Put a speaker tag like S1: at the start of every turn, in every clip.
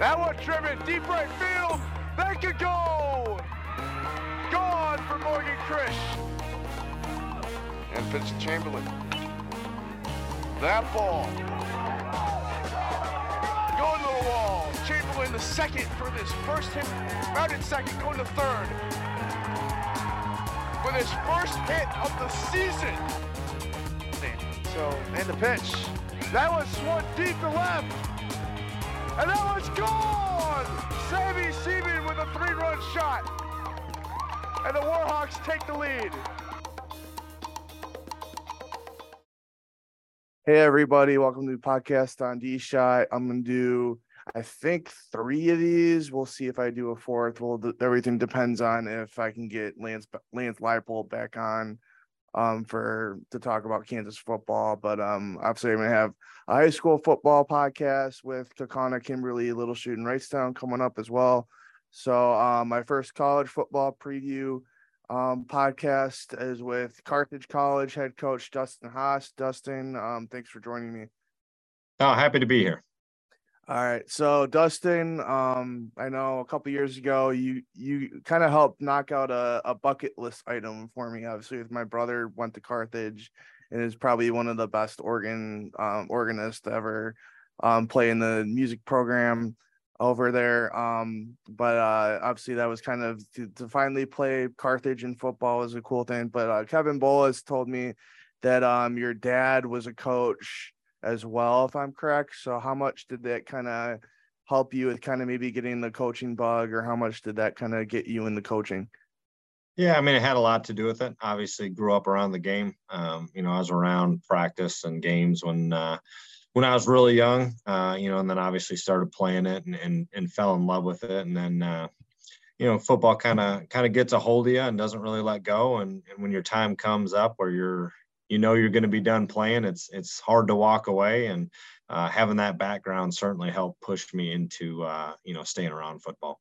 S1: That one driven deep right field. That could go. Gone for Morgan Krish. And Vincent Chamberlain. That ball. Going to the wall. Chamberlain the second for this first hit. Rounded second, going to third. For this first hit of the season. So, and the pitch. That was swung deep to left. And that one's gone! Sammy Seaman with a three-run shot. And the Warhawks take the lead.
S2: Hey everybody, welcome to the podcast on D Shot. I'm gonna do, I think, three of these. We'll see if I do a fourth. Well, th- everything depends on if I can get Lance Lance Leipold back on um for to talk about Kansas football. But um obviously I'm gonna have a high school football podcast with Kaukauna Kimberly, Little Chute and Wrightstown coming up as well. So um my first college football preview um, podcast is with Carthage College head coach Dustin Hass. Dustin, um, thanks for joining me.
S3: Oh, happy to be here.
S2: All right, so Dustin, um, I know a couple years ago you you kind of helped knock out a, a bucket list item for me. Obviously, with my brother went to Carthage and is probably one of the best organ um, organists ever um, play in the music program over there. Um, but uh, obviously that was kind of to, to, finally play Carthage in football was a cool thing. But uh, Kevin Bullis told me that um, your dad was a coach as well, if I'm correct. So how much did that kind of help you with kind of maybe getting the coaching bug, or how much did that kind of get you in the coaching?
S3: Yeah, I mean, it had a lot to do with it. Obviously, grew up around the game. Um, you know, I was around practice and games when uh, when I was really young, uh, you know, and then obviously started playing it and, and, and fell in love with it. And then, uh, you know, football kind of, kind of gets a hold of you and doesn't really let go. And, and when your time comes up where you're, you know, you're going to be done playing, it's, it's hard to walk away. And uh, having that background certainly helped push me into, uh, you know, staying around football.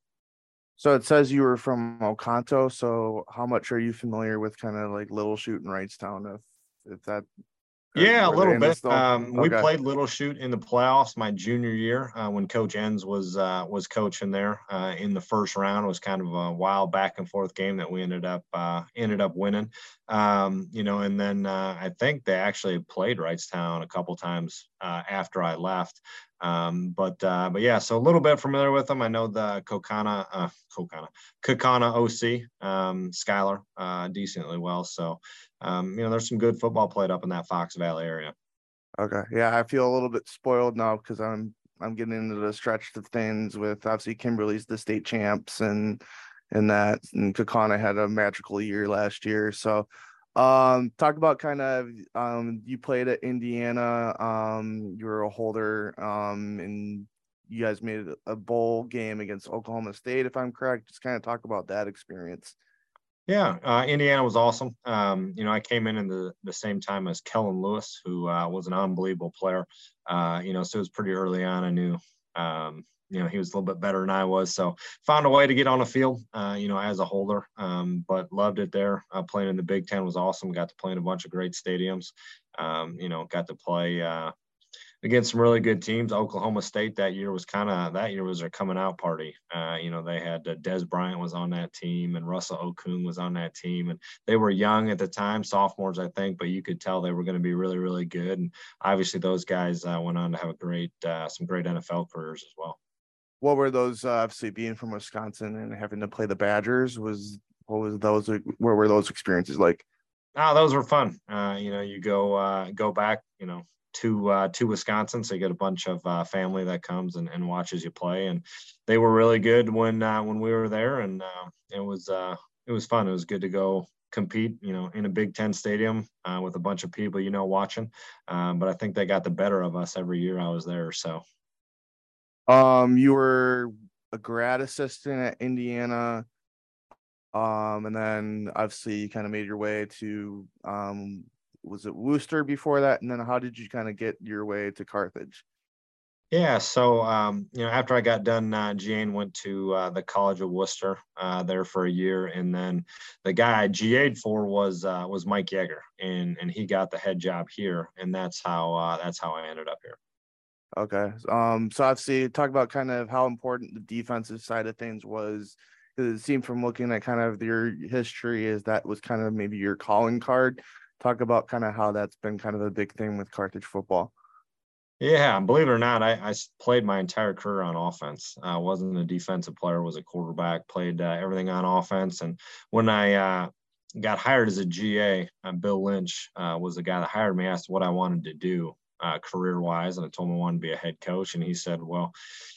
S2: So it says you were from Oconto. So how much are you familiar with kind of like Little Chute and Wrightstown? If if that
S3: yeah, a little bit. Um, okay. We played Little Chute in the playoffs my junior year uh, when Coach Enns was uh, was coaching there uh, in the first round. It was kind of a wild back and forth game that we ended up uh, ended up winning. Um, you know, and then uh, I think they actually played Wrightstown a couple times uh, after I left. Um, but uh, but yeah, so a little bit familiar with them. I know the Kaukauna, uh, Kaukauna, Kaukauna OC, um, Skylar, uh, decently well. So um, you know, there's some good football played up in that Fox Valley area.
S2: Okay, yeah, I feel a little bit spoiled now because I'm I'm getting into the stretch of things with obviously Kimberly's the state champs and and that and Kaukauna had a magical year last year. So um, talk about kind of um, you played at Indiana. Um, you were a holder, um, and you guys made a bowl game against Oklahoma State, if I'm correct. Just kind of talk about that experience.
S3: Yeah, uh, Indiana was awesome. Um, you know, I came in in the, the same time as Kellen Lewis, who uh, was an unbelievable player. Uh, you know, so it was pretty early on. I knew, um, you know, he was a little bit better than I was. So found a way to get on the field, uh, you know, as a holder, um, but loved it there. Uh, playing in the Big Ten was awesome. Got to play in a bunch of great stadiums. Um, you know, got to play uh, against some really good teams. Oklahoma State that year was kind of that year was their coming out party. Uh, you know, they had uh, Dez Bryant was on that team and Russell Okung was on that team, and they were young at the time, sophomores, I think, but you could tell they were going to be really, really good. And obviously, those guys uh, went on to have a great, uh, some great NFL careers as well.
S2: What were those? Uh, obviously, being from Wisconsin and having to play the Badgers was what was those? Where were those experiences like?
S3: Oh, those were fun. Uh, you know, you go go back. You know, to uh, to Wisconsin, so you get a bunch of uh, family that comes and, and watches you play, and they were really good when uh, when we were there, and uh, it was uh, it was fun. It was good to go compete, you know, in a Big Ten stadium uh, with a bunch of people you know watching. Um, but I think they got the better of us every year I was there. So,
S2: um, you were a grad assistant at Indiana. Um, and then obviously you kind of made your way to um was it Wooster before that? And then how did you kind of get your way to Carthage?
S3: Yeah, so um, you know, after I got done, uh, Jane went to uh, the College of Wooster uh, there for a year, and then the guy I GA'd for was uh, was Mike Yeager, and and he got the head job here, and that's how uh, that's how I ended up here.
S2: Okay. Um, so obviously talk about kind of how important the defensive side of things was. Because it seemed from looking at kind of your history is that was kind of maybe your calling card. Talk about kind of how that's been kind of a big thing with Carthage football.
S3: Yeah, believe it or not, I, I played my entire career on offense. I wasn't a defensive player; was a quarterback. Played uh, everything on offense. And when I uh, got hired as a GA, uh, Bill Lynch uh, was the guy that hired me. Asked what I wanted to do uh, career-wise, and I told him I wanted to be a head coach. And he said, "Well,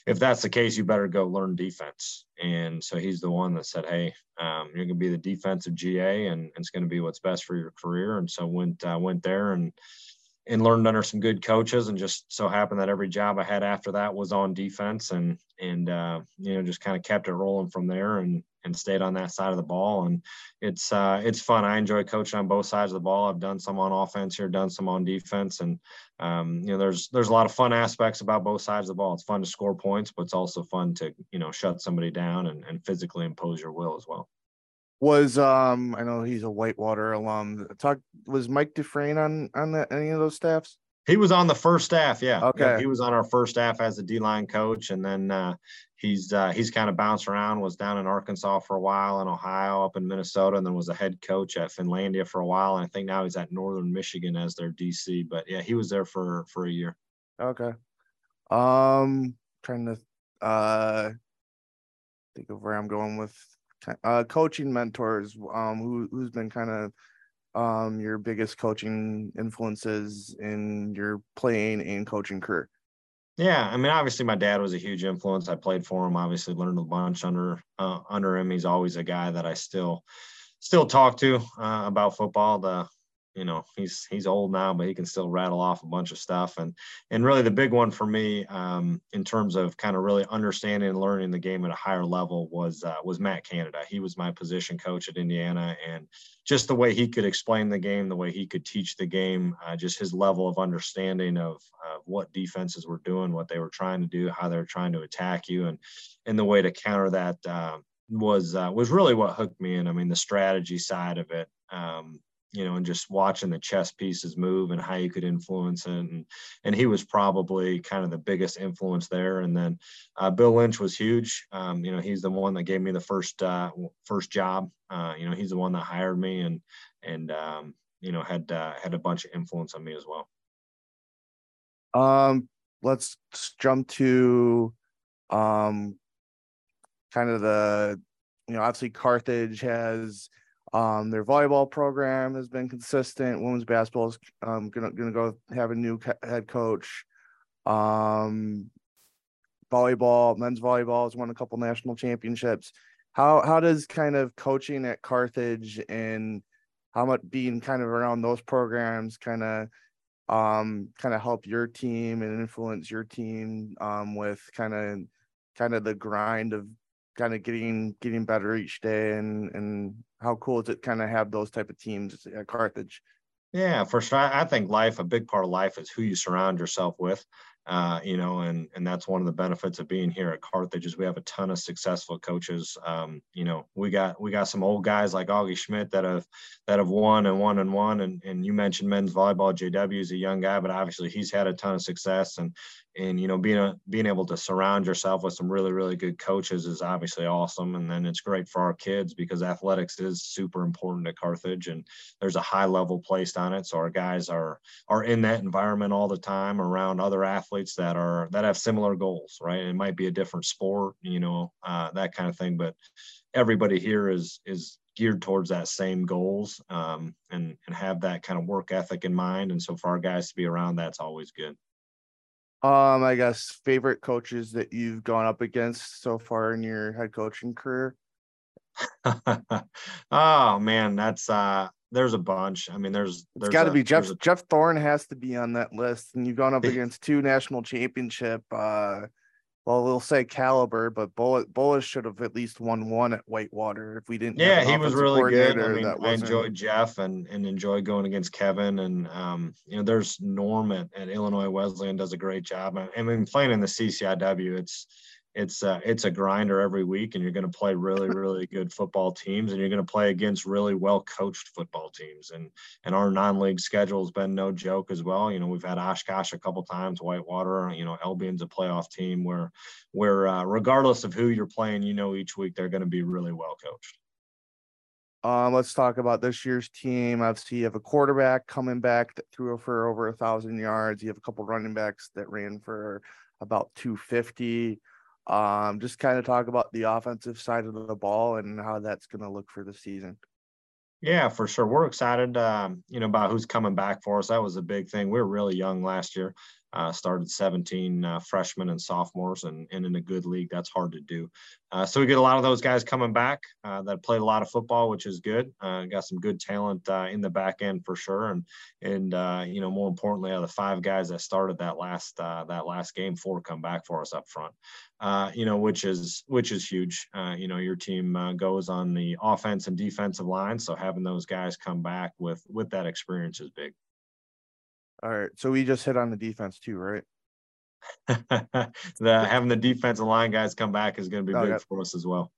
S3: if that's the case, you better go learn defense." And so he's the one that said, "Hey, um, you're going to be the defensive GA, and, and it's going to be what's best for your career." And so went uh, went there and and learned under some good coaches and just so happened that every job I had after that was on defense and and uh, you know just kind of kept it rolling from there and and stayed on that side of the ball and it's uh, it's fun. I enjoy coaching on both sides of the ball. I've done some on offense here, done some on defense, and um, you know there's there's a lot of fun aspects about both sides of the ball. It's fun to score points, but it's also fun to you know shut somebody down and, and physically impose your will as well
S2: was um I know he's a Whitewater alum. Talk was Mike Dufresne on on that, any of those staffs?
S3: He was on the first staff, yeah.
S2: Okay.
S3: Yeah, he was on our first staff as a D line coach, and then uh, he's uh, he's kind of bounced around. Was down in Arkansas for a while, in Ohio, up in Minnesota, and then was a head coach at Finlandia for a while. And I think now he's at Northern Michigan as their DC. But yeah, he was there for for a year.
S2: Okay. Um, trying to uh think of where I'm going with uh, coaching mentors, um, who who's been kind of um your biggest coaching influences in your playing and coaching career?
S3: Yeah, I mean, obviously, my dad was a huge influence. I played for him. Obviously, learned a bunch under uh, under him. He's always a guy that I still still talk to uh, about football. The you know he's he's old now but he can still rattle off a bunch of stuff. And and really the big one for me um, in terms of kind of really understanding and learning the game at a higher level was uh, was matt canada. He was my position coach at indiana and just the way he could explain the game the way he could teach the game uh, just his level of understanding of, of what defenses were doing what they were trying to do how they were trying to attack you and and the way to counter that uh, was uh, was really what hooked me in. I mean the strategy side of it um, you know, and just watching the chess pieces move and how you could influence it. And, and he was probably kind of the biggest influence there. And then uh, Bill Lynch was huge. Um, you know, he's the one that gave me the first, uh, first job. Uh, you know, he's the one that hired me and, and, um, you know, had, uh, had a bunch of influence on me as well.
S2: Um, let's jump to, um, kind of the, you know, obviously Carthage has, um, their volleyball program has been consistent. Women's basketball is um, gonna gonna go have a new head coach. Um, volleyball, men's volleyball has won a couple national championships. How how does kind of coaching at Carthage and how much being kind of around those programs kind of um kind of help your team and influence your team um with kind of kind of the grind of kind of getting getting better each day and and how cool is it kind of have those type of teams at Carthage?
S3: Yeah, for sure. I think life, a big part of life is who you surround yourself with uh, you know, and and that's one of the benefits of being here at Carthage is we have a ton of successful coaches. Um, you know, we got we got some old guys like Augie Schmidt that have that have won and won and won. And and you mentioned men's volleyball. JW is a young guy, but obviously he's had a ton of success. And and you know, being a being able to surround yourself with some really really good coaches is obviously awesome. And then it's great for our kids because athletics is super important at Carthage, and there's a high level placed on it. So our guys are are in that environment all the time around other athletes that are that have similar goals, right? It might be a different sport, you know, uh, that kind of thing, but everybody here is is geared towards that same goals um, and and have that kind of work ethic in mind. And so for our guys to be around, that's always good.
S2: Um, I guess favorite coaches that you've gone up against so far in your head coaching career.
S3: oh man, that's uh there's a bunch. I mean, there's
S2: there's got to be Jeff a, Jeff Thorne has to be on that list, and you've gone up against two national championship. uh well, we'll say caliber, but Bullet Bullis should have at least won one at Whitewater if we didn't.
S3: Yeah, he was really good. I mean, I enjoyed Jeff and and enjoyed going against Kevin, and um, you know, there's Norm at, at Illinois Wesleyan does a great job. I mean, playing in the CCIW, it's it's uh, it's a grinder every week, and you're going to play really really good football teams, and you're going to play against really well coached football teams. And and our non-league schedule has been no joke as well. You know, we've had Oshkosh a couple times, Whitewater. You know, Albion's a playoff team where where uh, regardless of who you're playing, you know each week they're going to be really well coached.
S2: Um, let's talk about this year's team. Obviously, you have a quarterback coming back that threw for over a thousand yards. You have a couple running backs that ran for about 250. Um, just kind of talk about the offensive side of the ball and how that's going to look for the season.
S3: Yeah, for sure. We're excited, um, you know, about who's coming back for us. That was a big thing. We were really young last year uh, started 17 uh, freshmen and sophomores and, and in a good league that's hard to do. Uh, so we get a lot of those guys coming back uh, that played a lot of football which is good. Uh, got some good talent uh, in the back end for sure. And and you know more importantly out of the five guys that started that last that last game four come back for us up front. You know which is which is huge. You know your team goes on the offense and defensive line so having those guys come back with with that experience is big
S2: all right. So we just hit on the defense too, right?
S3: the having the defensive line guys come back is going to be big for us as well.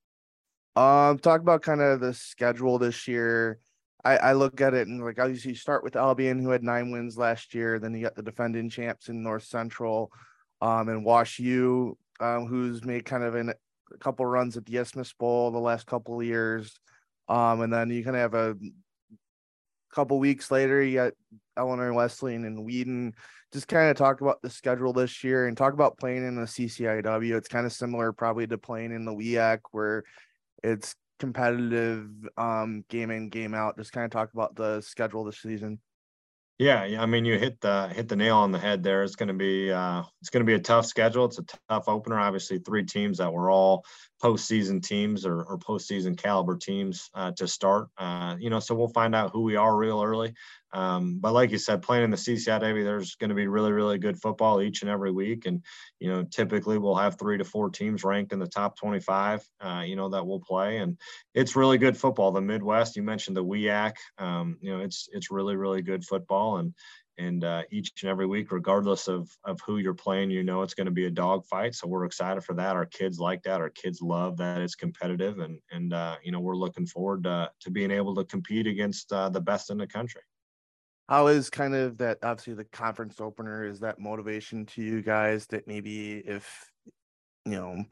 S2: Um, talk about kind of the schedule this year. I, I look at it and like obviously you start with Albion who had nine wins last year. Then you got the defending champs in North Central, um, and Wash U, um, who's made kind of an, a couple runs at the Isthmus Bowl the last couple of years. Um, and then you kind of have a couple weeks later, you got Illinois Wesleyan and Wheaton. Just kind of talk about the schedule this year and talk about playing in the CCIW. It's kind of similar probably to playing in the WIAC where it's competitive um, game in, game out. Just kind of talk about the schedule this season.
S3: Yeah, yeah. I mean, you hit the hit the nail on the head there. It's going to be uh, it's going to be a tough schedule. It's a tough opener. Obviously, three teams that were all postseason teams or, or postseason caliber teams uh, to start. Uh, you know, so we'll find out who we are real early. Um, but like you said, playing in the CCIW, there's going to be really, really good football each and every week. And, you know, typically we'll have three to four teams ranked in the top 25, uh, you know, that will play. And it's really good football. The Midwest, you mentioned the WIAC, um, you know, it's, it's really, really good football. And, and uh, each and every week, regardless of of who you're playing, you know it's going to be a dog fight. So we're excited for that. Our kids like that. Our kids love that it's competitive, and and uh, you know we're looking forward to, to being able to compete against uh, the best in the country.
S2: How is kind of that? Obviously, the conference opener is that motivation to you guys that maybe if you know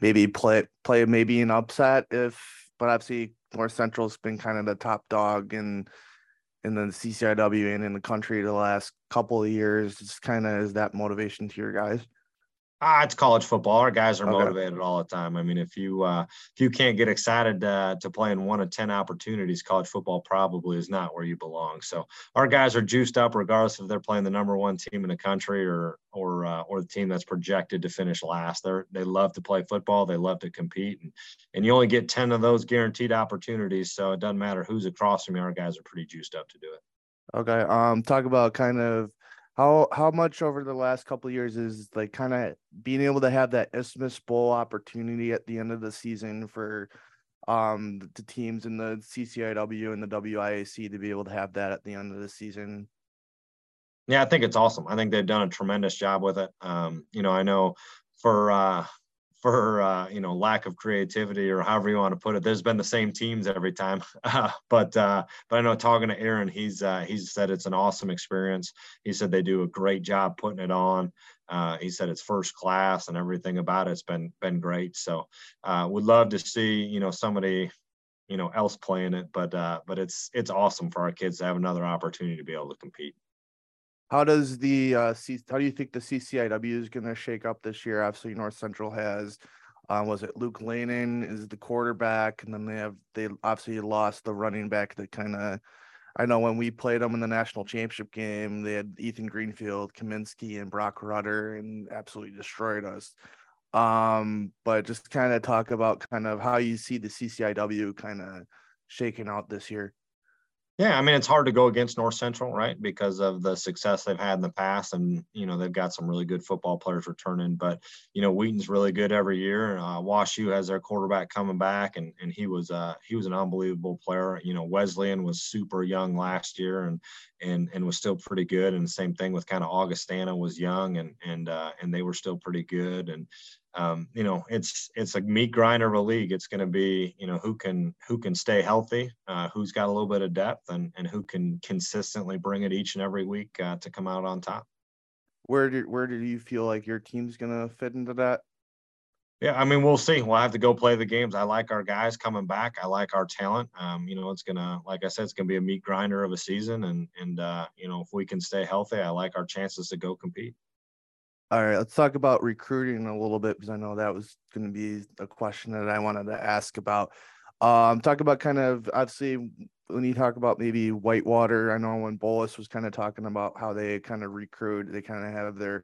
S2: maybe play play maybe an upset if, but obviously North Central's been kind of the top dog and in the CCIW and in the country the last couple of years. It's kind of is that motivation to your guys?
S3: Ah, it's college football. Our guys are okay. motivated all the time. I mean, if you uh, if you can't get excited uh, to play in one of ten opportunities, college football probably is not where you belong. So our guys are juiced up, regardless if they're playing the number one team in the country or or uh, or the team that's projected to finish last. They they love to play football. They love to compete, and and you only get ten of those guaranteed opportunities. So it doesn't matter who's across from you. Our guys are pretty juiced up to do it.
S2: Okay. Um. Talk about kind of how how much over the last couple years is like kind of being able to have that Isthmus Bowl opportunity at the end of the season for um the teams in the CCIW and the WIAC to be able to have that at the end of the season?
S3: Yeah, I think it's awesome. I think they've done a tremendous job with it. Um, you know, I know for uh for uh, you know lack of creativity or however you want to put it. There's been the same teams every time, but uh, but I know talking to Aaron, he's uh, he's said it's an awesome experience. He said they do a great job putting it on. Uh, he said it's first class and everything about it's been been great. So uh, would love to see you know somebody you know else playing it, but but it's it's awesome for our kids to have another opportunity to be able to compete.
S2: How does the uh, C- how do you think the CCIW is going to shake up this year? Obviously, North Central has um, was it Luke Lehnen is the quarterback, and then they have they obviously lost the running back that kind of. I know when we played them in the national championship game, they had Ethan Greenfield, Kamienski, and Broc Rutter, and absolutely destroyed us. Um, but just kind of talk about kind of how you see the CCIW kind of shaking out this year.
S3: Yeah, I mean it's hard to go against North Central, right? Because of the success they've had in the past, and you know they've got some really good football players returning. But you know Wheaton's really good every year. Uh, WashU has their quarterback coming back, and and he was uh, he was an unbelievable player. You know Wesleyan was super young last year, and and and was still pretty good. And the same thing with kind of Augustana was young, and and uh, and they were still pretty good. And um, you know, it's it's a meat grinder of a league. It's going to be, you know, who can who can stay healthy, uh, who's got a little bit of depth, and and who can consistently bring it each and every week uh, to come out on top.
S2: Where did where do you feel like your team's going to fit into that?
S3: Yeah, I mean, we'll see. We'll have to go play the games. I like our guys coming back. I like our talent. Um, you know, it's gonna, like I said, it's gonna be a meat grinder of a season, and and uh, you know, if we can stay healthy, I like our chances to go compete.
S2: All right, let's talk about recruiting a little bit because I know that was going to be a question that I wanted to ask about. Um, talk about kind of obviously when you talk about maybe Whitewater. I know when Bullis was kind of talking about how they kind of recruit, they kind of have their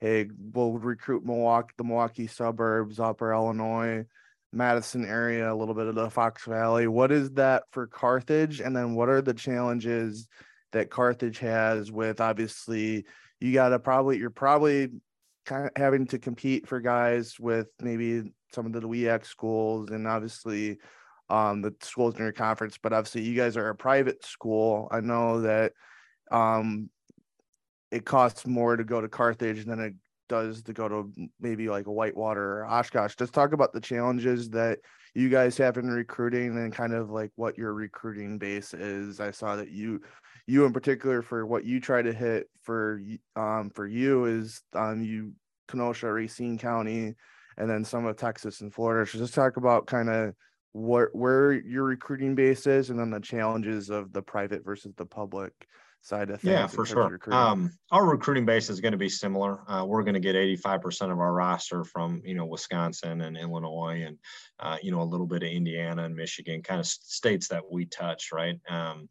S2: hey, we'll recruit Milwaukee, the Milwaukee suburbs, Upper Illinois, Madison area, a little bit of the Fox Valley. What is that for Carthage? And then what are the challenges that Carthage has with obviously you got to probably you're probably kind of having to compete for guys with maybe some of the WIAC schools and obviously um, the schools in your conference, but obviously you guys are a private school. I know that um, it costs more to go to Carthage than it does to go to maybe like a Whitewater or Oshkosh. Just talk about the challenges that you guys have in recruiting and kind of like what your recruiting base is. I saw that you you in particular for what you try to hit for um for you is um you Kenosha, Racine County, and then some of Texas and Florida. So just talk about kind of what where your recruiting base is and then the challenges of the private versus the public side of things.
S3: Yeah, for sure. Um, our recruiting base is going to be similar. Uh, we're going to get 85% of our roster from, you know, Wisconsin and Illinois and, uh, you know, a little bit of Indiana and Michigan, kind of states that we touch, right? Um,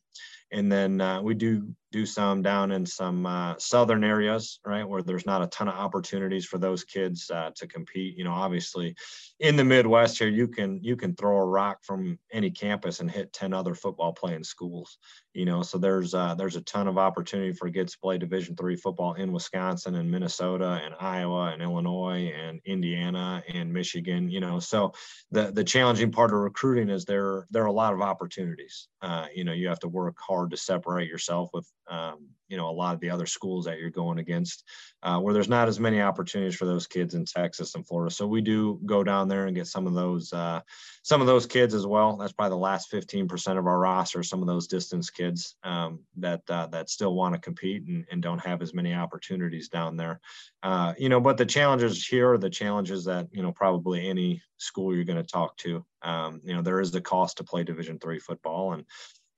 S3: and then uh, we do do some down in some uh, southern areas, right, where there's not a ton of opportunities for those kids uh, to compete. You know, obviously, in the Midwest here, you can you can throw a rock from any campus and hit ten other football playing schools. You know, so there's uh, there's a ton of opportunity for kids to play Division three football in Wisconsin and Minnesota and Iowa and Illinois and Indiana and Michigan. You know, so the the challenging part of recruiting is there there are a lot of opportunities. Uh, you know, you have to work hard to separate yourself with um, you know a lot of the other schools that you're going against uh, where there's not as many opportunities for those kids in texas and florida. So we do go down there and get some of those uh, some of those kids as well. That's probably the last 15% of our roster some of those distance kids um, that uh, that still want to compete and, and, don't have as many opportunities down there. Uh, you know but the challenges here are the challenges that you know probably any school you're going to talk to. Um, you know there is the cost to play division three football and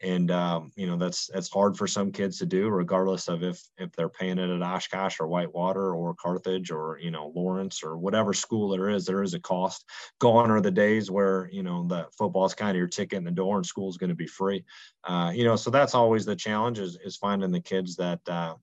S3: and um, you know that's that's hard for some kids to do regardless of if if they're paying it at oshkosh or whitewater or carthage or you know lawrence or whatever school there is there is a cost. Gone are the days where you know the football is kind of your ticket in the door and school's going to be free. Uh, you know so that's always the challenge is, is finding the kids that uh,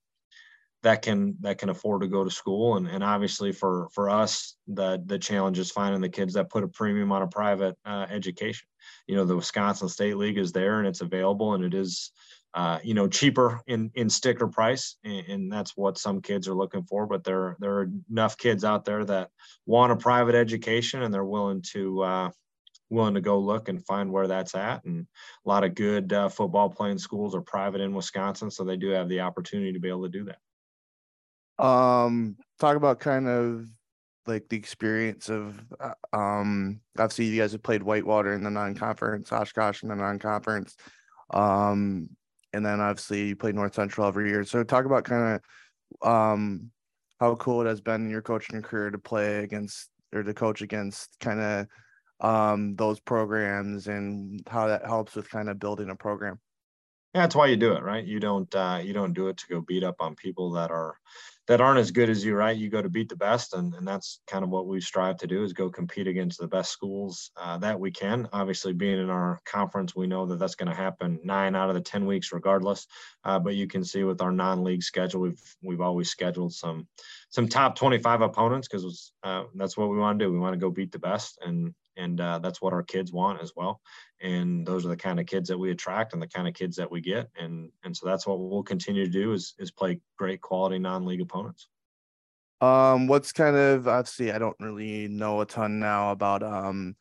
S3: that can that can afford to go to school. And, and obviously for for us the the challenge is finding the kids that put a premium on a private uh, education you know the wisconsin state league is there and it's available and it is uh, you know cheaper in in sticker price and, and, that's what some kids are looking for but there there are enough kids out there that want a private education and they're willing to uh, willing to go look and find where that's at. And a lot of good uh, football playing schools are private in wisconsin so they do have the opportunity to be able to do that.
S2: Um talk about kind of like the experience of uh, um obviously you guys have played whitewater in the non-conference oshkosh in the non-conference um and then obviously you play north central every year. So talk about kind of um how cool it has been in your coaching career to play against or to coach against kind of um those programs and how that helps with kind of building a program.
S3: Yeah that's why you do it right? You don't uh you don't do it to go beat up on people that are that aren't as good as you, right? You go to beat the best, and, and that's kind of what we strive to do is go compete against the best schools uh, that we can. Obviously, being in our conference, we know that that's going to happen nine out of the ten weeks, regardless. Uh, but you can see with our non-league schedule, we've we've always scheduled some some top twenty-five opponents because uh, that's what we want to do. We want to go beat the best, and and uh, that's what our kids want as well. And those are the kind of kids that we attract and the kind of kids that we get. And and so that's what we'll continue to do is is play great quality non-league opponents.
S2: Um what's kind of obviously i don't really know a ton now about um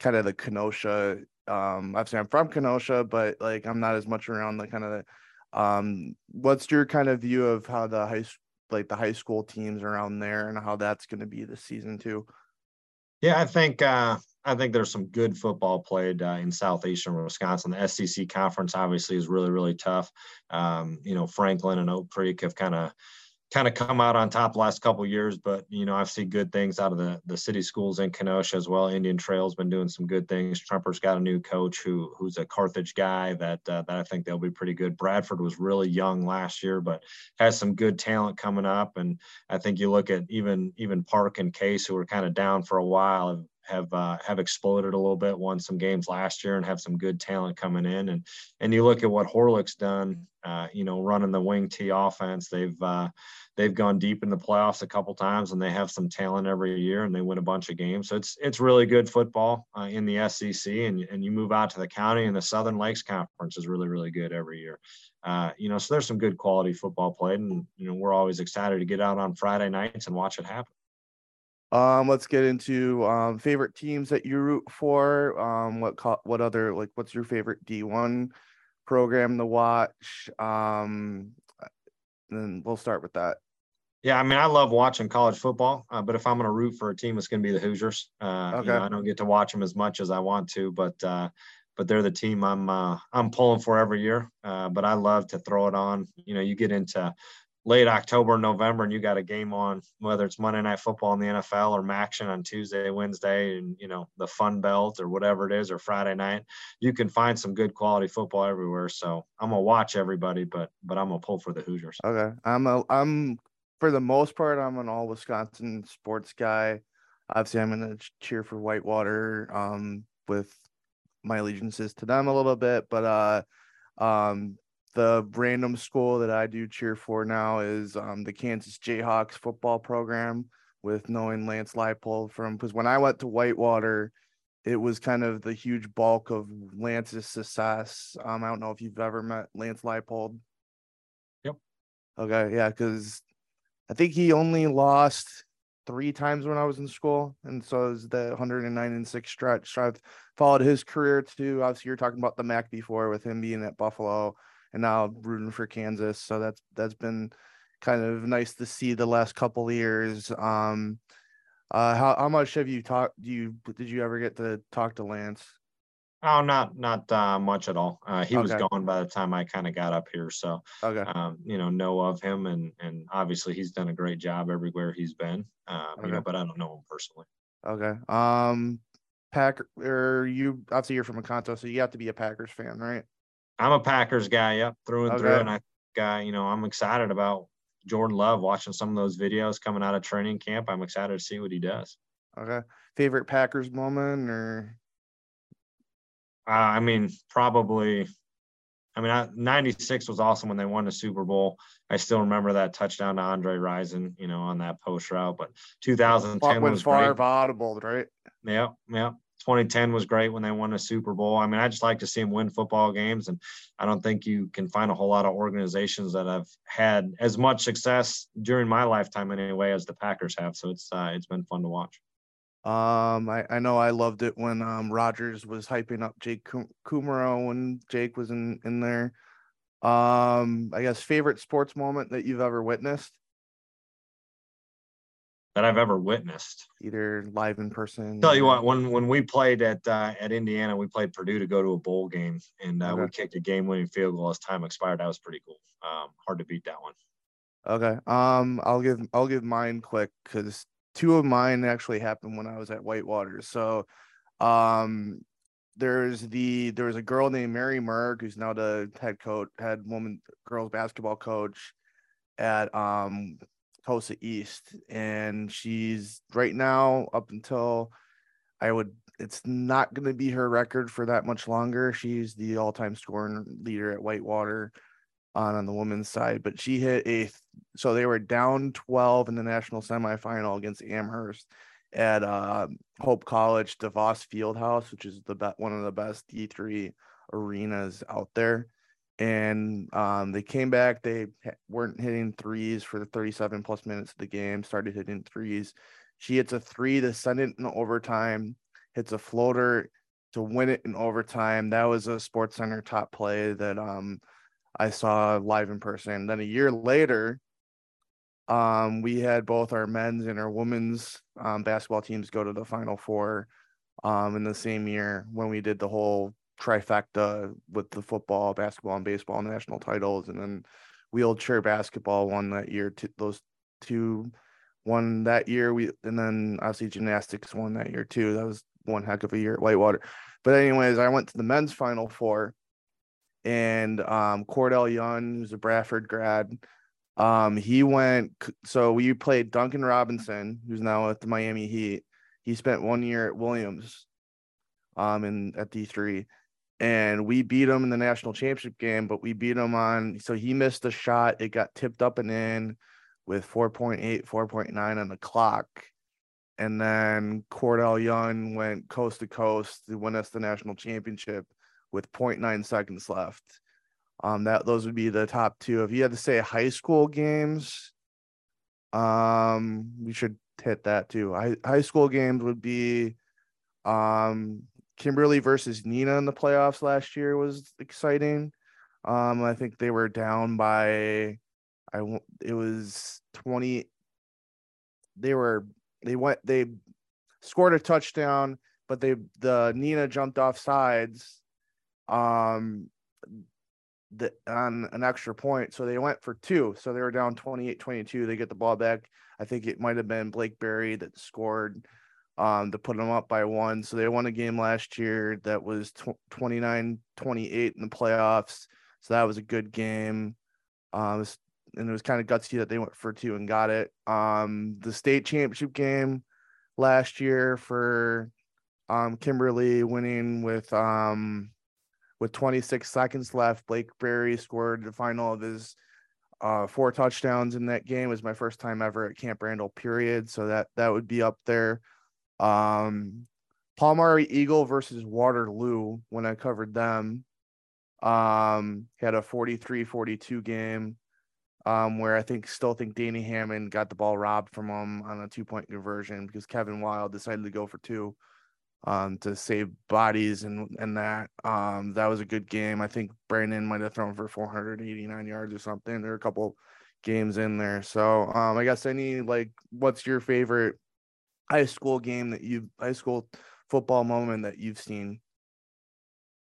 S2: kind of the kenosha um obviously i'm from kenosha but like i'm not as much around the kind of um what's your kind of view of how the high like the high school teams around there and how that's going to be this season too?
S3: Yeah, I think uh, I think there's some good football played uh, in southeastern Wisconsin. The SEC conference obviously is really really tough. Um, you know, Franklin and Oak Creek have kind of kind of come out on top last couple years, but you know I've seen good things out of the the city schools in Kenosha as well. Indian Trail's been doing some good things. Tremper's got a new coach who who's a Carthage guy that uh, that I think they'll be pretty good. Bradford was really young last year, but has some good talent coming up. And I think you look at even even Park and Case who were kind of down for a while have uh, have exploded a little bit. Won some games last year and have some good talent coming in. And and you look at what Horlick's done. Uh, you know, running the wing T offense, they've uh, they've gone deep in the playoffs a couple times and they have some talent every year and they win a bunch of games. So it's it's really good football uh, in the SEC and and you move out to the county and the Southern Lakes Conference is really really good every year. Uh, you know, so there's some good quality football played and you know we're always excited to get out on Friday nights and watch it happen.
S2: Um, let's get into um favorite teams that you root for. Um, what co- what other like what's your favorite D1 program to watch? Um, then we'll start with that.
S3: Yeah, I mean, I love watching college football, uh, but if I'm going to root for a team, it's going to be the Hoosiers. Uh, okay. You know, I don't get to watch them as much as I want to, but uh, but they're the team I'm uh, I'm pulling for every year. Uh, but I love to throw it on. You know, you get into late October, November, and you got a game on, whether it's Monday Night Football in the NFL or MACtion on Tuesday, Wednesday, and you know the Fun Belt or whatever it is, or Friday night, you can find some good quality football everywhere. So I'm gonna watch everybody, but but I'm gonna pull for the Hoosiers.
S2: Okay, I'm a I'm for the most part, I'm an all Wisconsin sports guy. Obviously, I'm to cheer for Whitewater um, with my allegiances to them a little bit, but uh, um, the random school that I do cheer for now is um, the Kansas Jayhawks football program. With knowing Lance Leipold from because when I went to Whitewater, it was kind of the huge bulk of Lance's success. Um, I don't know if you've ever met Lance Leipold.
S3: Yep.
S2: Okay, yeah, because I think he only lost three times when I was in school, and so it was the 109 and six stretch. So I've followed his career too. Obviously, you're talking about the Mac before with him being at Buffalo, and now rooting for Kansas. So that's that's been kind of nice to see the last couple years. Um, uh, how how much have you talked? Do you did you ever get to talk to Lance?
S3: Oh, not not uh, much at all. Uh, he okay. was gone by the time I kind of got up here, so
S2: okay.
S3: um, you know know of him, and and obviously he's done a great job everywhere he's been. Um, okay. You know, but I don't know him personally.
S2: Okay. Um, Packer, or you obviously you're from Oconto, so you have to be a Packers fan, right?
S3: I'm a Packers guy, yep, through and okay. through, and I, uh, you know, I'm excited about Jordan Love. Watching some of those videos coming out of training camp, I'm excited to see what he does.
S2: Okay. Favorite Packers moment or
S3: uh, I mean, probably. I mean, I, 96 was awesome when they won the Super Bowl. I still remember that touchdown to Andre Rison, you know, on that post route. But 2010 when was
S2: Favre audible, right?
S3: Yeah, yeah. 2010 was great when they won a Super Bowl. I mean, I just like to see them win football games, and I don't think you can find a whole lot of organizations that have had as much success during my lifetime, anyway, as the Packers have. So it's uh, it's been fun to watch.
S2: Um, I, I know I loved it when um Rodgers was hyping up Jake Kumerow when Jake was in in there. Um, I guess favorite sports moment that you've ever witnessed
S3: that I've ever witnessed,
S2: either live in person.
S3: Tell you what, when when we played at uh, at Indiana, we played Purdue to go to a bowl game, and uh, okay. we kicked a game-winning field goal as time expired. That was pretty cool. Um, hard to beat that one.
S2: Okay. Um, I'll give I'll give mine quick because two of mine actually happened when I was at Whitewater. So um there's the there was a girl named Mary Merg who's now the head coach, head woman girls basketball coach at um Tosa East. And she's right now up until I would it's not going to be her record for that much longer. She's the all-time scoring leader at Whitewater on on the women's side, but she hit a so they were down 12 in the national semifinal against Amherst at uh, Hope College DeVos Fieldhouse, which is the be- one of the best D3 arenas out there. And um, they came back. They weren't hitting threes for the 37 plus minutes of the game. Started hitting threes. She hits a three to send it in overtime. Hits a floater to win it in overtime. That was a Sports Center top play that um I saw live in person. And then a year later, Um, we had both our men's and our women's um, basketball teams go to the Final Four um, in the same year when we did the whole trifecta with the football, basketball, and baseball national titles, and then wheelchair basketball won that year. Those two won that year. We and then obviously gymnastics won that year too. That was one heck of a year at Whitewater. But anyways, I went to the men's final four, and um, Quardell Young, who's a Bradford grad, um, he went. So we played Duncan Robinson, who's now at the Miami Heat. He spent one year at Williams, um, in at D three, and we beat him in the national championship game. But we beat him on. So he missed a shot. It got tipped up and in with 4.8, 4.9 on the clock. And then Quardell Young went coast to coast to win us the national championship with 0.9 seconds left. Um, that those would be the top two. If you had to say high school games, um, we should hit that too. High, high school games would be um Kimberly versus Neenah in the playoffs last year was exciting. Um, I think they were down by I it was 20 they were they went they scored a touchdown but they the Neenah jumped off sides um the, on an extra point. So they went for two. So they were down 28 22. They get the ball back. I think it might have been Blake Berry that scored um, to put them up by one. So they won a game last year that was 29 28 in the playoffs. So that was a good game. Um, and it was kind of gutsy that they went for two and got it. Um, the state championship game last year for um, Kimberly winning with um, with 26 seconds left. Blake Berry scored the final of his uh, four touchdowns in that game. It was my first time ever at Camp Randall. Period. So that that would be up there. Um, Palmyra Eagle versus Waterloo when I covered them. Um, had a 43-42 game. Um, where I think still think Danny Hammond got the ball robbed from him on a two point conversion because Kevin Wild decided to go for two um, to save bodies and and that um, that was a good game. I think Brandon might have thrown for 489 yards or something. There are a couple games in there. So um, I guess any like, what's your favorite high school game that you high school football moment that you've seen?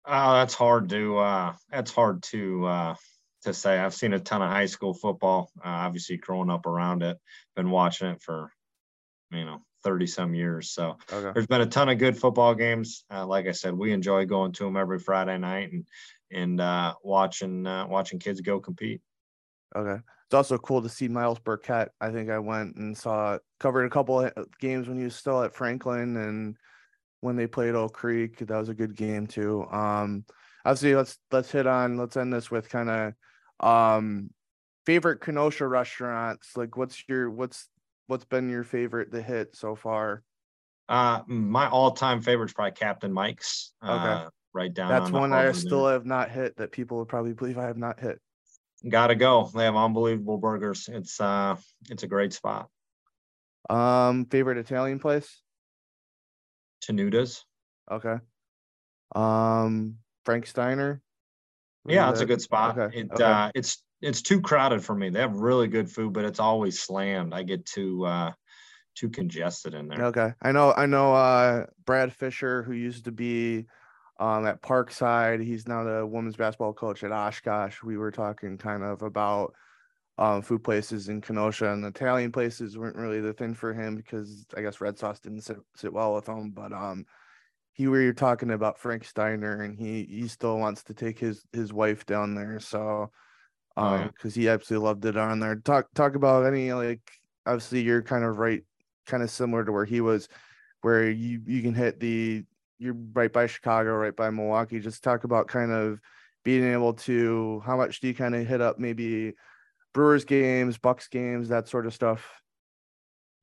S3: Oh, that's hard to uh, that's hard to uh, to say. I've seen a ton of high school football. Uh, obviously, growing up around it, been watching it for you know 30 some years. So okay. there's been a ton of good football games. Uh, like I said, we enjoy going to them every Friday night and and uh, watching uh, watching kids go compete.
S2: Okay. It's also cool to see Myles Burkett. I think I went and saw covered a couple of games when he was still at Franklin and when they played Oak Creek. That was a good game too. Um, obviously, let's let's hit on let's end this with kind of um favorite Kenosha restaurants. Like, what's your what's what's been your favorite to hit so far?
S3: Uh, my all-time favorite is probably Captain Mike's. Okay, uh, right down.
S2: That's on one I still have not hit that people would probably believe I have not hit.
S3: Gotta go. They have unbelievable burgers. It's uh, it's a great spot.
S2: Um, favorite Italian place?
S3: Tenuta's.
S2: Okay. Um, Frank's Diner.
S3: Yeah, it's a good spot. Okay. It okay. uh, it's it's too crowded for me. They have really good food, but it's always slammed. I get too uh too congested in there.
S2: Okay. I know I know uh Brad Fisher who used to be um at Parkside. He's now the women's basketball coach at Oshkosh. We were talking kind of about um food places in Kenosha and Italian places weren't really the thing for him because I guess red sauce didn't sit, sit well with him. But um he we were talking about Frank's Diner and he he still wants to take his his wife down there. So um because he absolutely loved it on there. Talk talk about any like obviously you're kind of right, kind of similar to where he was, where you you can hit the you're right by Chicago, right by Milwaukee. Just talk about kind of being able to how much do you kind of hit up maybe Brewers games, Bucks games, that sort of stuff.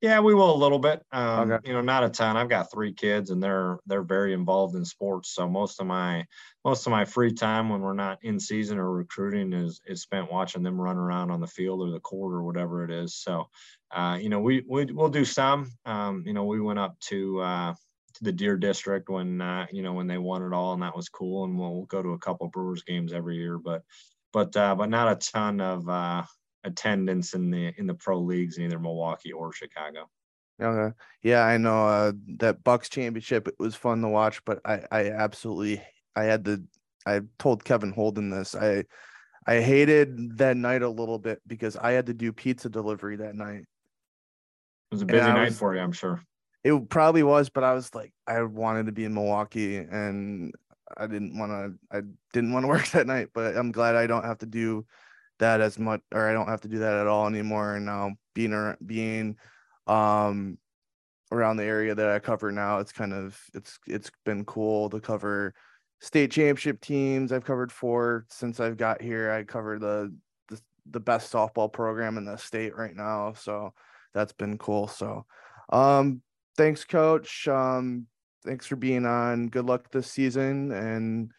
S3: Yeah, we will a little bit. Um, okay. You know, not a ton. I've got three kids, and they're they're very involved in sports. So most of my most of my free time when we're not in season or recruiting is is spent watching them run around on the field or the court or whatever it is. So, uh, you know, we, we we'll do some. Um, you know, we went up to uh, to the Deer District when uh, you know when they won it all, and that was cool. And we'll go to a couple Brewers games every year, but but uh, but not a ton of uh, attendance in the in the pro leagues in either Milwaukee or Chicago.
S2: Okay. Yeah, I know uh, that Bucks championship it was fun to watch, but I I absolutely I had the I told Kevin Holden this. I I hated that night a little bit because I had to do pizza delivery that night.
S3: It was a busy night was, for you, I'm sure.
S2: It probably was, but I was like I wanted to be in Milwaukee and I didn't want to I didn't want to work that night, but I'm glad I don't have to do that as much or I don't have to do that at all anymore and now being being um around the area that I cover now it's kind of it's it's been cool to cover state championship teams. I've covered four since I've got here. I cover the the, the best softball program in the state right now so that's been cool so um thanks coach um thanks for being on good luck this season and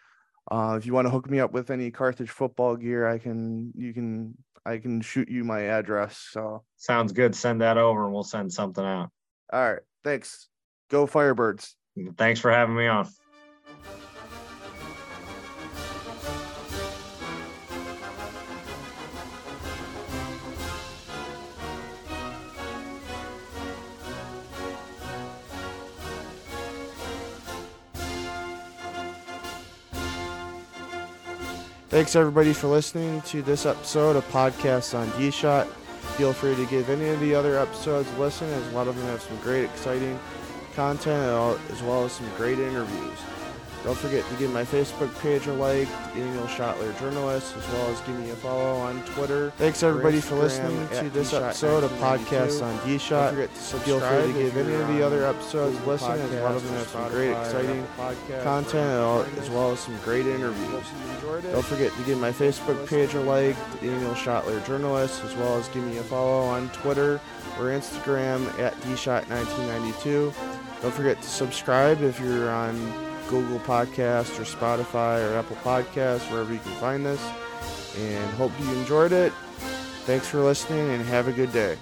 S2: uh, if you want to hook me up with any Carthage football gear, I can you can I can shoot you my address. So
S3: sounds good. Send that over and we'll send something out.
S2: All right. Thanks. Go Firebirds.
S3: Thanks for having me on.
S2: Thanks everybody for listening to this episode of Podcasts on D Shot. Feel free to give any of the other episodes a listen, as a lot of them have some great, exciting content as well as some great interviews. Don't forget to give my Facebook page a like, Daniel Schottler Journalist, as well as give me a follow on Twitter. Thanks everybody for listening to this episode of Podcasts on D Shot. Feel free to give any of the other episodes a listen, as a lot of them have some great, exciting content as well as some great interviews. Don't forget to give my Facebook page a like, Daniel Schottler Journalist, as well as give me a follow on Twitter or Instagram at dshot1992. Don't forget to subscribe if you're on Google Podcast or Spotify or Apple Podcasts, wherever you can find this. And hope you enjoyed it. Thanks for listening and have a good day.